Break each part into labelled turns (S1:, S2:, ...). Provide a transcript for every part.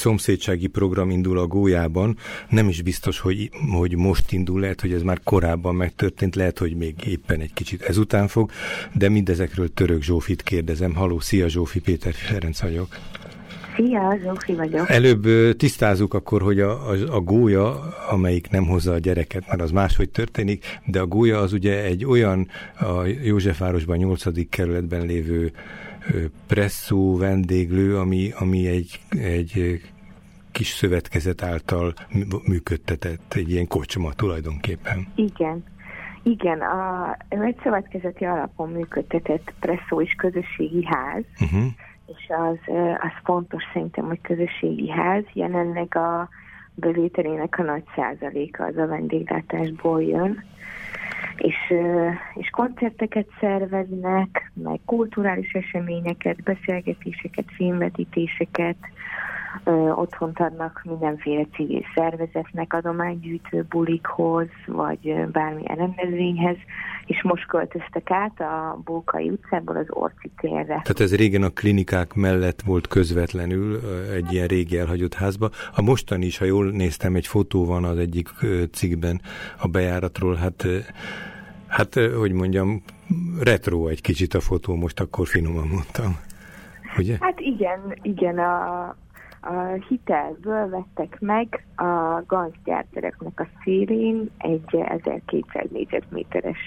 S1: szomszédsági program indul a Gólyában, nem is biztos, hogy, hogy most indul, lehet, hogy ez már korábban megtörtént, lehet, hogy még éppen egy kicsit ezután fog, de mindezekről Török Zsófit kérdezem. Haló, szia Zsófi, Péter Ferenc vagyok.
S2: Szia, Zsófi vagyok.
S1: Előbb tisztázunk akkor, hogy a, a, a gólya, amelyik nem hozza a gyereket, mert az máshogy történik, de a gólya az ugye egy olyan a Józsefvárosban 8. kerületben lévő presszó vendéglő, ami, ami egy, egy kis szövetkezet által működtetett, egy ilyen kocsma tulajdonképpen.
S2: Igen. Igen, a, egy szövetkezeti alapon működtetett presszó és közösségi ház, uh-huh és az, az fontos szerintem, hogy közösségi ház. Jelenleg a bevételének a nagy százaléka az a vendéglátásból jön, és, és koncerteket szerveznek, meg kulturális eseményeket, beszélgetéseket, filmvetítéseket, otthont adnak mindenféle civil szervezetnek, adománygyűjtő bulikhoz, vagy bármilyen rendezvényhez, és most költöztek át a Bókai utcából az Orci térre.
S1: Tehát ez régen a klinikák mellett volt közvetlenül egy ilyen régi elhagyott házba. A mostani is, ha jól néztem, egy fotó van az egyik cikkben a bejáratról, hát Hát, hogy mondjam, retro egy kicsit a fotó, most akkor finoman mondtam. Ugye?
S2: Hát igen, igen, a, a hitelből vettek meg a ganzgyártereknek a szélén egy 1200 négyzetméteres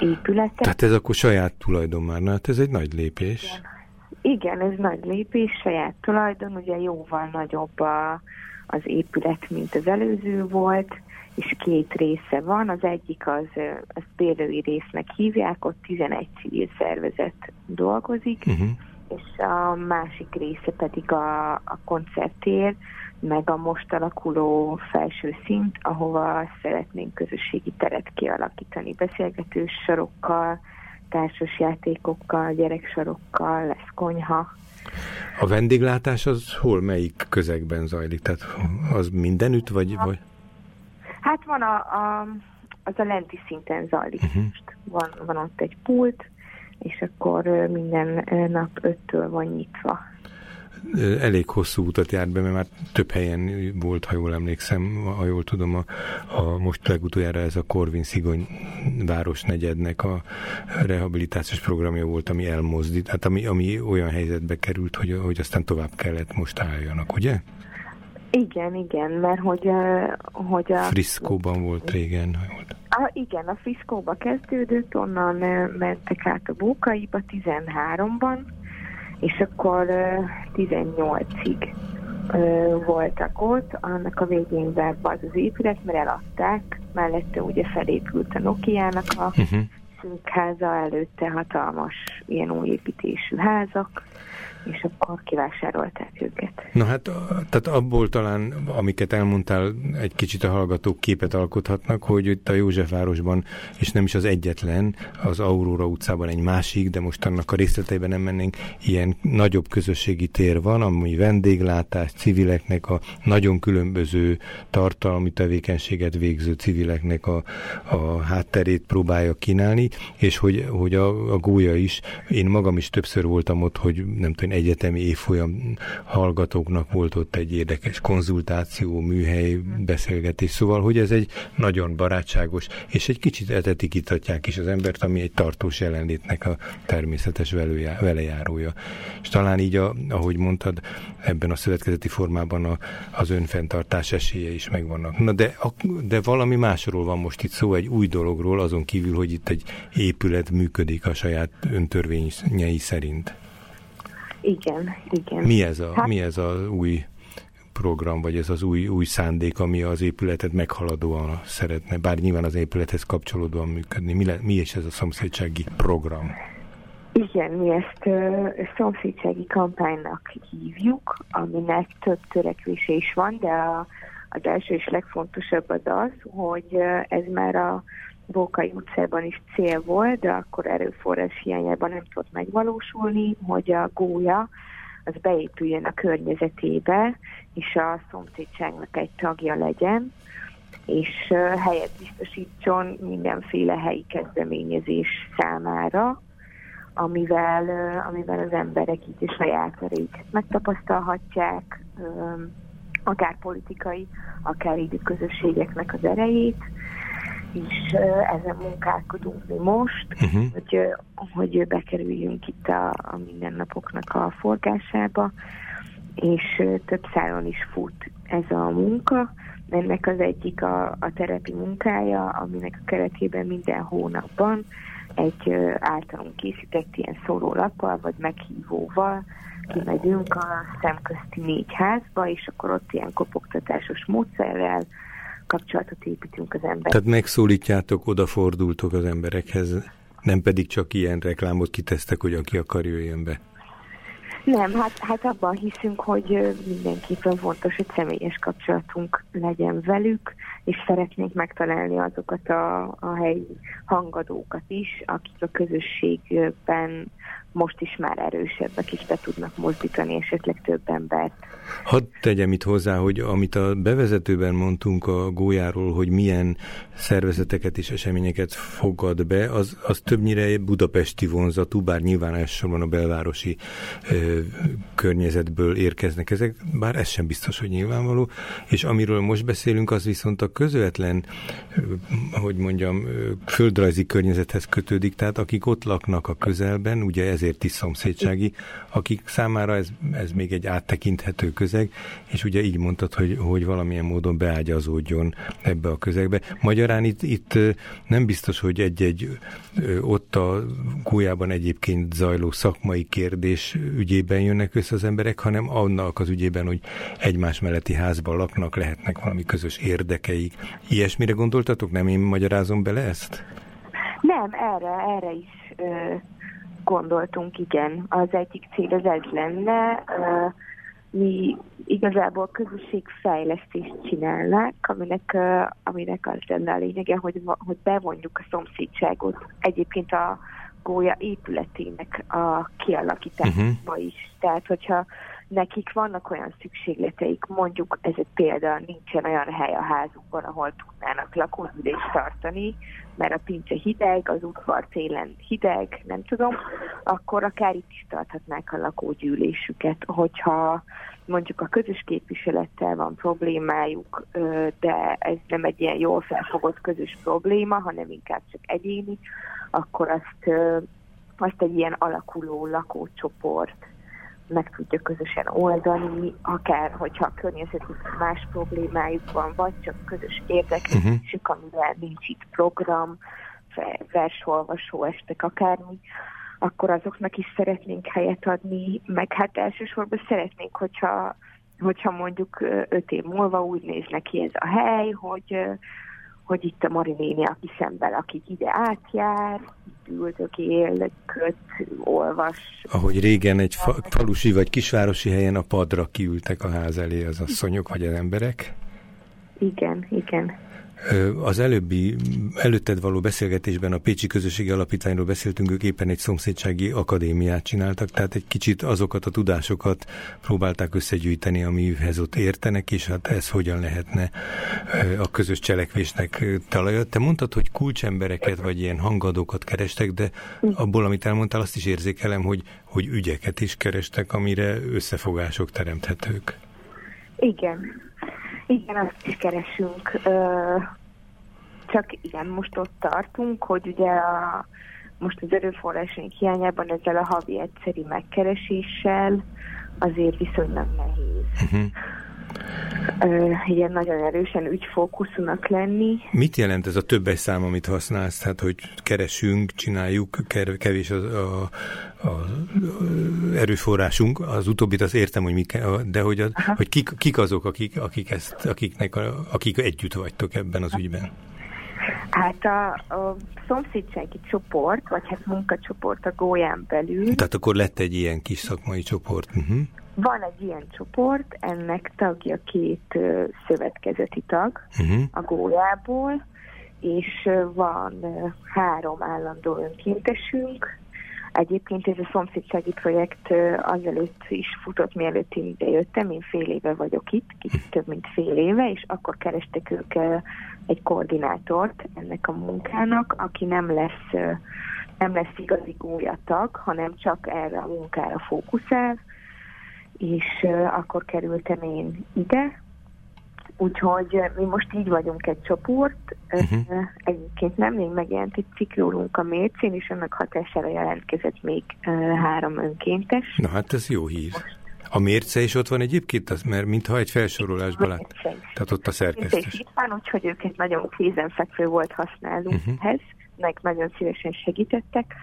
S2: épületet.
S1: Tehát ez akkor saját tulajdon már, na hát ez egy nagy lépés.
S2: Igen. Igen, ez nagy lépés, saját tulajdon, ugye jóval nagyobb a, az épület, mint az előző volt, és két része van. Az egyik az, az bérlői résznek hívják, ott 11 civil szervezet dolgozik, uh-huh és a másik része pedig a, a koncertér, meg a most alakuló felső szint, ahova szeretnénk közösségi teret kialakítani, beszélgetős sorokkal, társas játékokkal, gyereksarokkal, lesz konyha.
S1: A vendéglátás az hol, melyik közegben zajlik? Tehát az mindenütt, vagy? vagy?
S2: Hát van a, a, az a lenti szinten zajlik uh-huh. most. Van, van ott egy pult, és akkor minden nap öttől van nyitva.
S1: Elég hosszú utat járt be, mert már több helyen volt, ha jól emlékszem, ha jól tudom, a, a most legutoljára ez a Korvin Szigony városnegyednek a rehabilitációs programja volt, ami elmozdít, hát ami, ami olyan helyzetbe került, hogy, hogy aztán tovább kellett most álljanak, ugye?
S2: Igen, igen, mert hogy, hogy a...
S1: Friszkóban volt régen, ha
S2: a, igen, a Fiszkóba kezdődött, onnan mentek át a Bókaiba 13-ban, és akkor 18-ig voltak ott, annak a végén zárt az az épület, mert eladták, mellette ugye felépült a Nokia-nak a uh-huh. szűkháza, előtte hatalmas ilyen új építésű házak, és akkor kivásárolták őket.
S1: Na hát, tehát abból talán, amiket elmondtál, egy kicsit a hallgatók képet alkothatnak, hogy itt a Józsefvárosban, és nem is az egyetlen, az Aurora utcában egy másik, de most annak a részleteiben nem mennénk, ilyen nagyobb közösségi tér van, ami vendéglátás, civileknek a nagyon különböző tartalmi tevékenységet végző civileknek a, a hátterét próbálja kínálni, és hogy, hogy a, a gólya is, én magam is többször voltam ott, hogy nem tudom, egyetemi évfolyam hallgatóknak volt ott egy érdekes konzultáció, műhely, beszélgetés, szóval, hogy ez egy nagyon barátságos, és egy kicsit etetikítatják is az embert, ami egy tartós jelenlétnek a természetes velejárója. És talán így, a, ahogy mondtad, ebben a szövetkezeti formában a, az önfenntartás esélye is megvannak. Na de, a, de valami másról van most itt szó, egy új dologról, azon kívül, hogy itt egy épület működik a saját öntörvényei szerint.
S2: Igen, igen.
S1: Mi ez a, hát, mi ez a új program, vagy ez az új, új szándék, ami az épületet meghaladóan szeretne, bár nyilván az épülethez kapcsolódóan működni. Mi, le, mi is ez a szomszédsági program?
S2: Igen, mi ezt uh, szomszédsági kampánynak hívjuk, aminek több törekvése is van, de a, az első és legfontosabb az az, hogy ez már a Bókai utcában is cél volt, de akkor erőforrás hiányában nem tudott megvalósulni, hogy a gólya az beépüljön a környezetébe, és a szomszédságnak egy tagja legyen, és helyet biztosítson mindenféle helyi kezdeményezés számára, amivel, amivel az emberek így a saját erejüket megtapasztalhatják, akár politikai, akár így közösségeknek az erejét, és ezen munkálkodunk mi most, uh-huh. hogy, hogy bekerüljünk itt a, a mindennapoknak a forgásába, és több szálon is fut ez a munka. Ennek az egyik a, a terepi munkája, aminek a keretében minden hónapban egy általunk készített ilyen szórólappal, vagy meghívóval kimegyünk a szemközti négy házba, és akkor ott ilyen kopogtatásos módszerrel kapcsolatot építünk az emberekkel.
S1: Tehát megszólítjátok, odafordultok az emberekhez, nem pedig csak ilyen reklámot kitesztek, hogy aki akar jöjjön be.
S2: Nem, hát, hát abban hiszünk, hogy mindenképpen fontos, hogy személyes kapcsolatunk legyen velük, és szeretnénk megtalálni azokat a, a helyi hangadókat is, akik a közösségben most is már erősebbek, és be tudnak mozdítani esetleg több embert.
S1: Hadd tegyem itt hozzá, hogy amit a bevezetőben mondtunk a gólyáról, hogy milyen szervezeteket és eseményeket fogad be, az, az többnyire budapesti vonzatú, bár nyilván elsősorban a belvárosi ö, környezetből érkeznek ezek, bár ez sem biztos, hogy nyilvánvaló, és amiről most beszélünk, az viszont a közvetlen, hogy mondjam, földrajzi környezethez kötődik, tehát akik ott laknak a közelben, ugye ezért is szomszédsági, akik számára ez, ez még egy áttekinthető közeg, és ugye így mondtad, hogy, hogy valamilyen módon beágyazódjon ebbe a közegbe. Magyarán itt, itt nem biztos, hogy egy-egy ott a kójában egyébként zajló szakmai kérdés ügyében jönnek össze az emberek, hanem annak az ügyében, hogy egymás melletti házban laknak, lehetnek valami közös érdekeik. Ilyesmire gondoltatok? Nem én magyarázom bele ezt?
S2: Nem, erre, erre is ö, gondoltunk, igen. Az egyik cél az ez lenne, mi igazából közösségfejlesztést csinálnak, aminek, aminek az lenne a lényege, hogy, hogy bevonjuk a szomszédságot egyébként a gólya épületének a kialakításába uh-huh. is. Tehát, hogyha nekik vannak olyan szükségleteik, mondjuk ez egy példa, nincsen olyan hely a házukban, ahol tudnának lakóülést tartani, mert a pincse hideg, az udvar télen hideg, nem tudom, akkor akár itt is tarthatnák a lakógyűlésüket, hogyha mondjuk a közös képviselettel van problémájuk, de ez nem egy ilyen jól felfogott közös probléma, hanem inkább csak egyéni, akkor azt, azt egy ilyen alakuló lakócsoport meg tudja közösen oldani, akár hogyha a környezeti más problémájuk van, vagy csak közös érdeklődésük, uh-huh. amivel nincs itt program, versolvasó estek, akármi, akkor azoknak is szeretnénk helyet adni, meg hát elsősorban szeretnénk, hogyha, hogyha mondjuk öt év múlva úgy néz neki ez a hely, hogy hogy itt a Marinéni, aki szemben, akik ide átjár, itt üldögél, köt, olvas.
S1: Ahogy régen egy fa- falusi vagy kisvárosi helyen a padra kiültek a ház elé az asszonyok vagy az emberek.
S2: Igen, igen.
S1: Az előbbi, előtted való beszélgetésben a Pécsi Közösségi Alapítványról beszéltünk, ők éppen egy szomszédsági akadémiát csináltak, tehát egy kicsit azokat a tudásokat próbálták összegyűjteni, amihez ott értenek, és hát ez hogyan lehetne a közös cselekvésnek talajat. Te mondtad, hogy kulcsembereket vagy ilyen hangadókat kerestek, de abból, amit elmondtál, azt is érzékelem, hogy, hogy ügyeket is kerestek, amire összefogások teremthetők.
S2: Igen, igen, azt is keresünk. Csak igen, most ott tartunk, hogy ugye a, most az erőforrásunk hiányában ezzel a havi egyszeri megkereséssel azért viszonylag nehéz. Uh-huh ilyen nagyon erősen ügyfókuszúnak lenni.
S1: Mit jelent ez a többes szám, amit használsz? Tehát, hogy keresünk, csináljuk, kevés az a, a, erőforrásunk, az utóbbit az értem, hogy mi kell, de hogy, az, hogy kik, kik azok, akik, akik, ezt, akiknek, akik együtt vagytok ebben az ügyben?
S2: Hát a, a szomszédsági csoport, vagy hát munkacsoport a gólyán belül.
S1: Tehát akkor lett egy ilyen kis szakmai csoport. Uh-huh.
S2: Van egy ilyen csoport, ennek tagja két szövetkezeti tag uh-huh. a gólyából, és van három állandó önkéntesünk. Egyébként ez a szomszédsági projekt azelőtt is futott, mielőtt én idejöttem, én fél éve vagyok itt, kicsit több mint fél éve, és akkor kerestek ők egy koordinátort ennek a munkának, aki nem lesz nem lesz igazi gólyatag, hanem csak erre a munkára fókuszál, és akkor kerültem én ide, Úgyhogy mi most így vagyunk egy csoport. Uh-huh. Egyébként nem még megjelent egy ciklórunk a mércén, és annak hatására jelentkezett még három önkéntes.
S1: Na hát ez jó hír. A mérce is ott van egyébként, az, mert mintha egy felsorolásban lát. Tehát ott a szerkesztés.
S2: Itt van, úgyhogy őket nagyon kézenfekvő volt használunk uh-huh. ehhez, meg nagyon szívesen segítettek.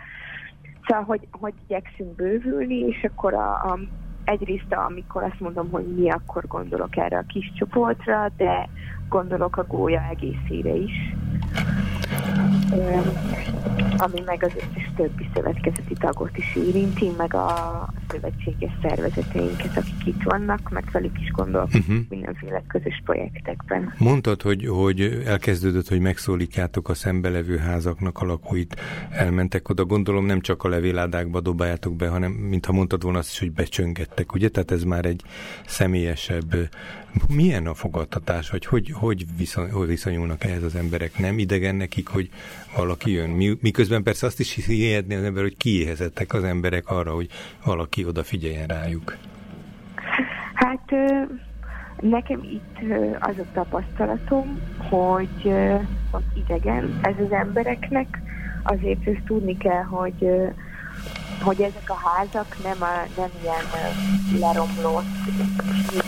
S2: Szóval, hogy, hogy igyekszünk bővülni, és akkor a, a egyrészt amikor azt mondom, hogy mi, akkor gondolok erre a kis csoportra, de gondolok a gólya egészére is ami meg az összes többi szövetkezeti tagot is érinti, meg a szövetséges szervezeteinket, akik itt vannak, meg velük is gondolok uh-huh. Mindenféle közös projektekben.
S1: Mondtad, hogy, hogy elkezdődött, hogy megszólítjátok a szembelevő házaknak a lakóit, elmentek oda, gondolom nem csak a levéládákba dobáljátok be, hanem mintha mondtad volna azt is, hogy becsöngettek, ugye? Tehát ez már egy személyesebb milyen a fogadtatás, vagy hogy, hogy, viszony, hogy viszonyulnak ehhez az emberek? Nem idegen nekik, hogy valaki jön? Mi, miközben persze azt is hihetni az ember, hogy kiéhezettek az emberek arra, hogy valaki odafigyeljen rájuk.
S2: Hát nekem itt az a tapasztalatom, hogy, hogy idegen ez az embereknek, azért ezt tudni kell, hogy hogy ezek a házak nem, a, nem ilyen leromlott,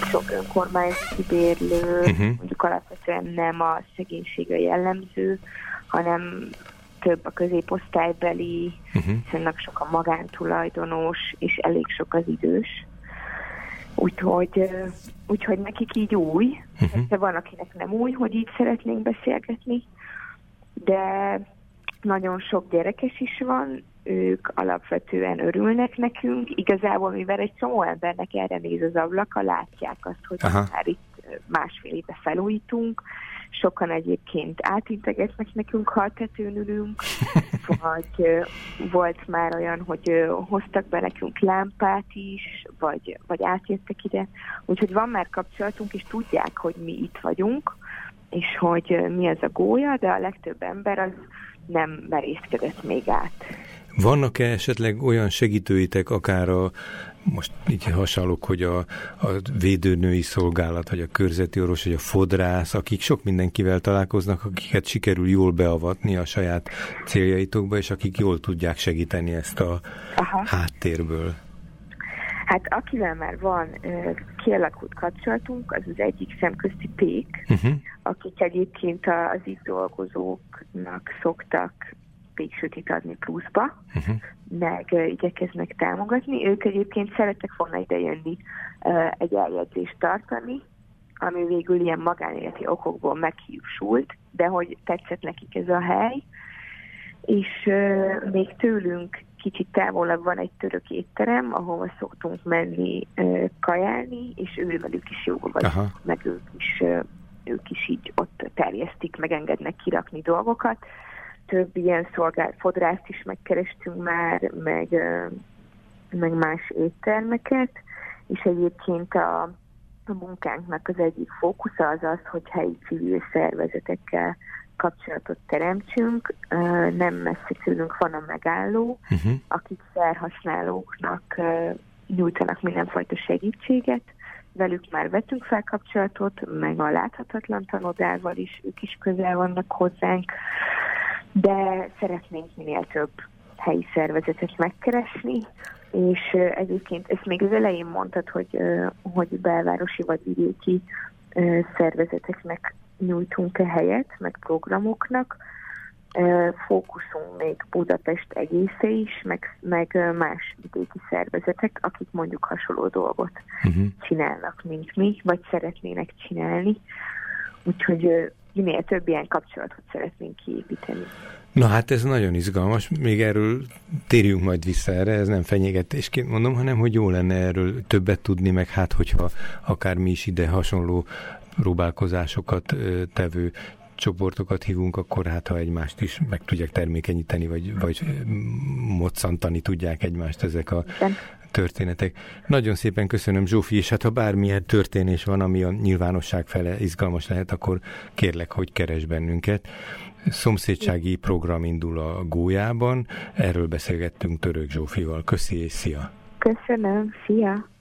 S2: sok önkormányzati bérlő, uh-huh. mondjuk alapvetően nem a szegénysége jellemző, hanem több a középosztálybeli, uh-huh. hiszen sok a magántulajdonos, és elég sok az idős. Úgyhogy, úgyhogy nekik így új, uh-huh. de van, akinek nem új, hogy így szeretnénk beszélgetni, de nagyon sok gyerekes is van, ők alapvetően örülnek nekünk. Igazából, mivel egy csomó embernek erre néz az ablaka, látják azt, hogy Aha. már itt másfél éve felújítunk, sokan egyébként átintegetnek nekünk, ha tetőn ülünk, vagy volt már olyan, hogy hoztak be nekünk lámpát is, vagy, vagy átjöttek ide. Úgyhogy van már kapcsolatunk, és tudják, hogy mi itt vagyunk, és hogy mi az a gólya, de a legtöbb ember az nem merészkedett még át.
S1: Vannak-e esetleg olyan segítőitek, akár a, most így hasonlók, hogy a, a védőnői szolgálat, vagy a körzeti orvos, vagy a fodrász, akik sok mindenkivel találkoznak, akiket sikerül jól beavatni a saját céljaitokba, és akik jól tudják segíteni ezt a Aha. háttérből?
S2: Hát akivel már van kialakult kapcsolatunk, az az egyik szemközti pék, uh-huh. akik egyébként az itt dolgozóknak szoktak péksütit adni pluszba, uh-huh. meg uh, igyekeznek támogatni. Ők egyébként szerettek volna idejönni uh, egy eljegyzést tartani, ami végül ilyen magánéleti okokból meghiúsult, de hogy tetszett nekik ez a hely, és uh, még tőlünk kicsit távolabb van egy török étterem, ahova szoktunk menni uh, kajálni, és ővelük is jó vagy, Aha. meg ők is, uh, ők is így ott terjesztik, megengednek kirakni dolgokat több ilyen szolgált fodrászt is megkerestünk már, meg, meg más éttermeket, és egyébként a, a munkánknak az egyik fókusza az az, hogy helyi civil szervezetekkel kapcsolatot teremtsünk. Nem messze tőlünk van a megálló, uh-huh. akik felhasználóknak nyújtanak mindenfajta segítséget. Velük már vettünk fel kapcsolatot, meg a láthatatlan tanodával is, ők is közel vannak hozzánk de szeretnénk minél több helyi szervezetet megkeresni, és egyébként ezt még az elején mondtad, hogy, hogy belvárosi vagy vidéki szervezeteknek nyújtunk-e helyet, meg programoknak. Fókuszunk még Budapest egésze is, meg, meg más vidéki szervezetek, akik mondjuk hasonló dolgot uh-huh. csinálnak, mint mi, vagy szeretnének csinálni. Úgyhogy minél több ilyen kapcsolatot szeretnénk kiépíteni.
S1: Na hát ez nagyon izgalmas, még erről térjünk majd vissza erre, ez nem fenyegetésként mondom, hanem hogy jó lenne erről többet tudni, meg hát hogyha akár mi is ide hasonló próbálkozásokat tevő csoportokat hívunk, akkor hát ha egymást is meg tudják termékenyíteni, vagy, vagy moccantani tudják egymást ezek a történetek. Nagyon szépen köszönöm, Zsófi, és hát ha bármilyen történés van, ami a nyilvánosság fele izgalmas lehet, akkor kérlek, hogy keres bennünket. Szomszédsági program indul a Gólyában, erről beszélgettünk Török Zsófival. Köszi és szia!
S2: Köszönöm, szia!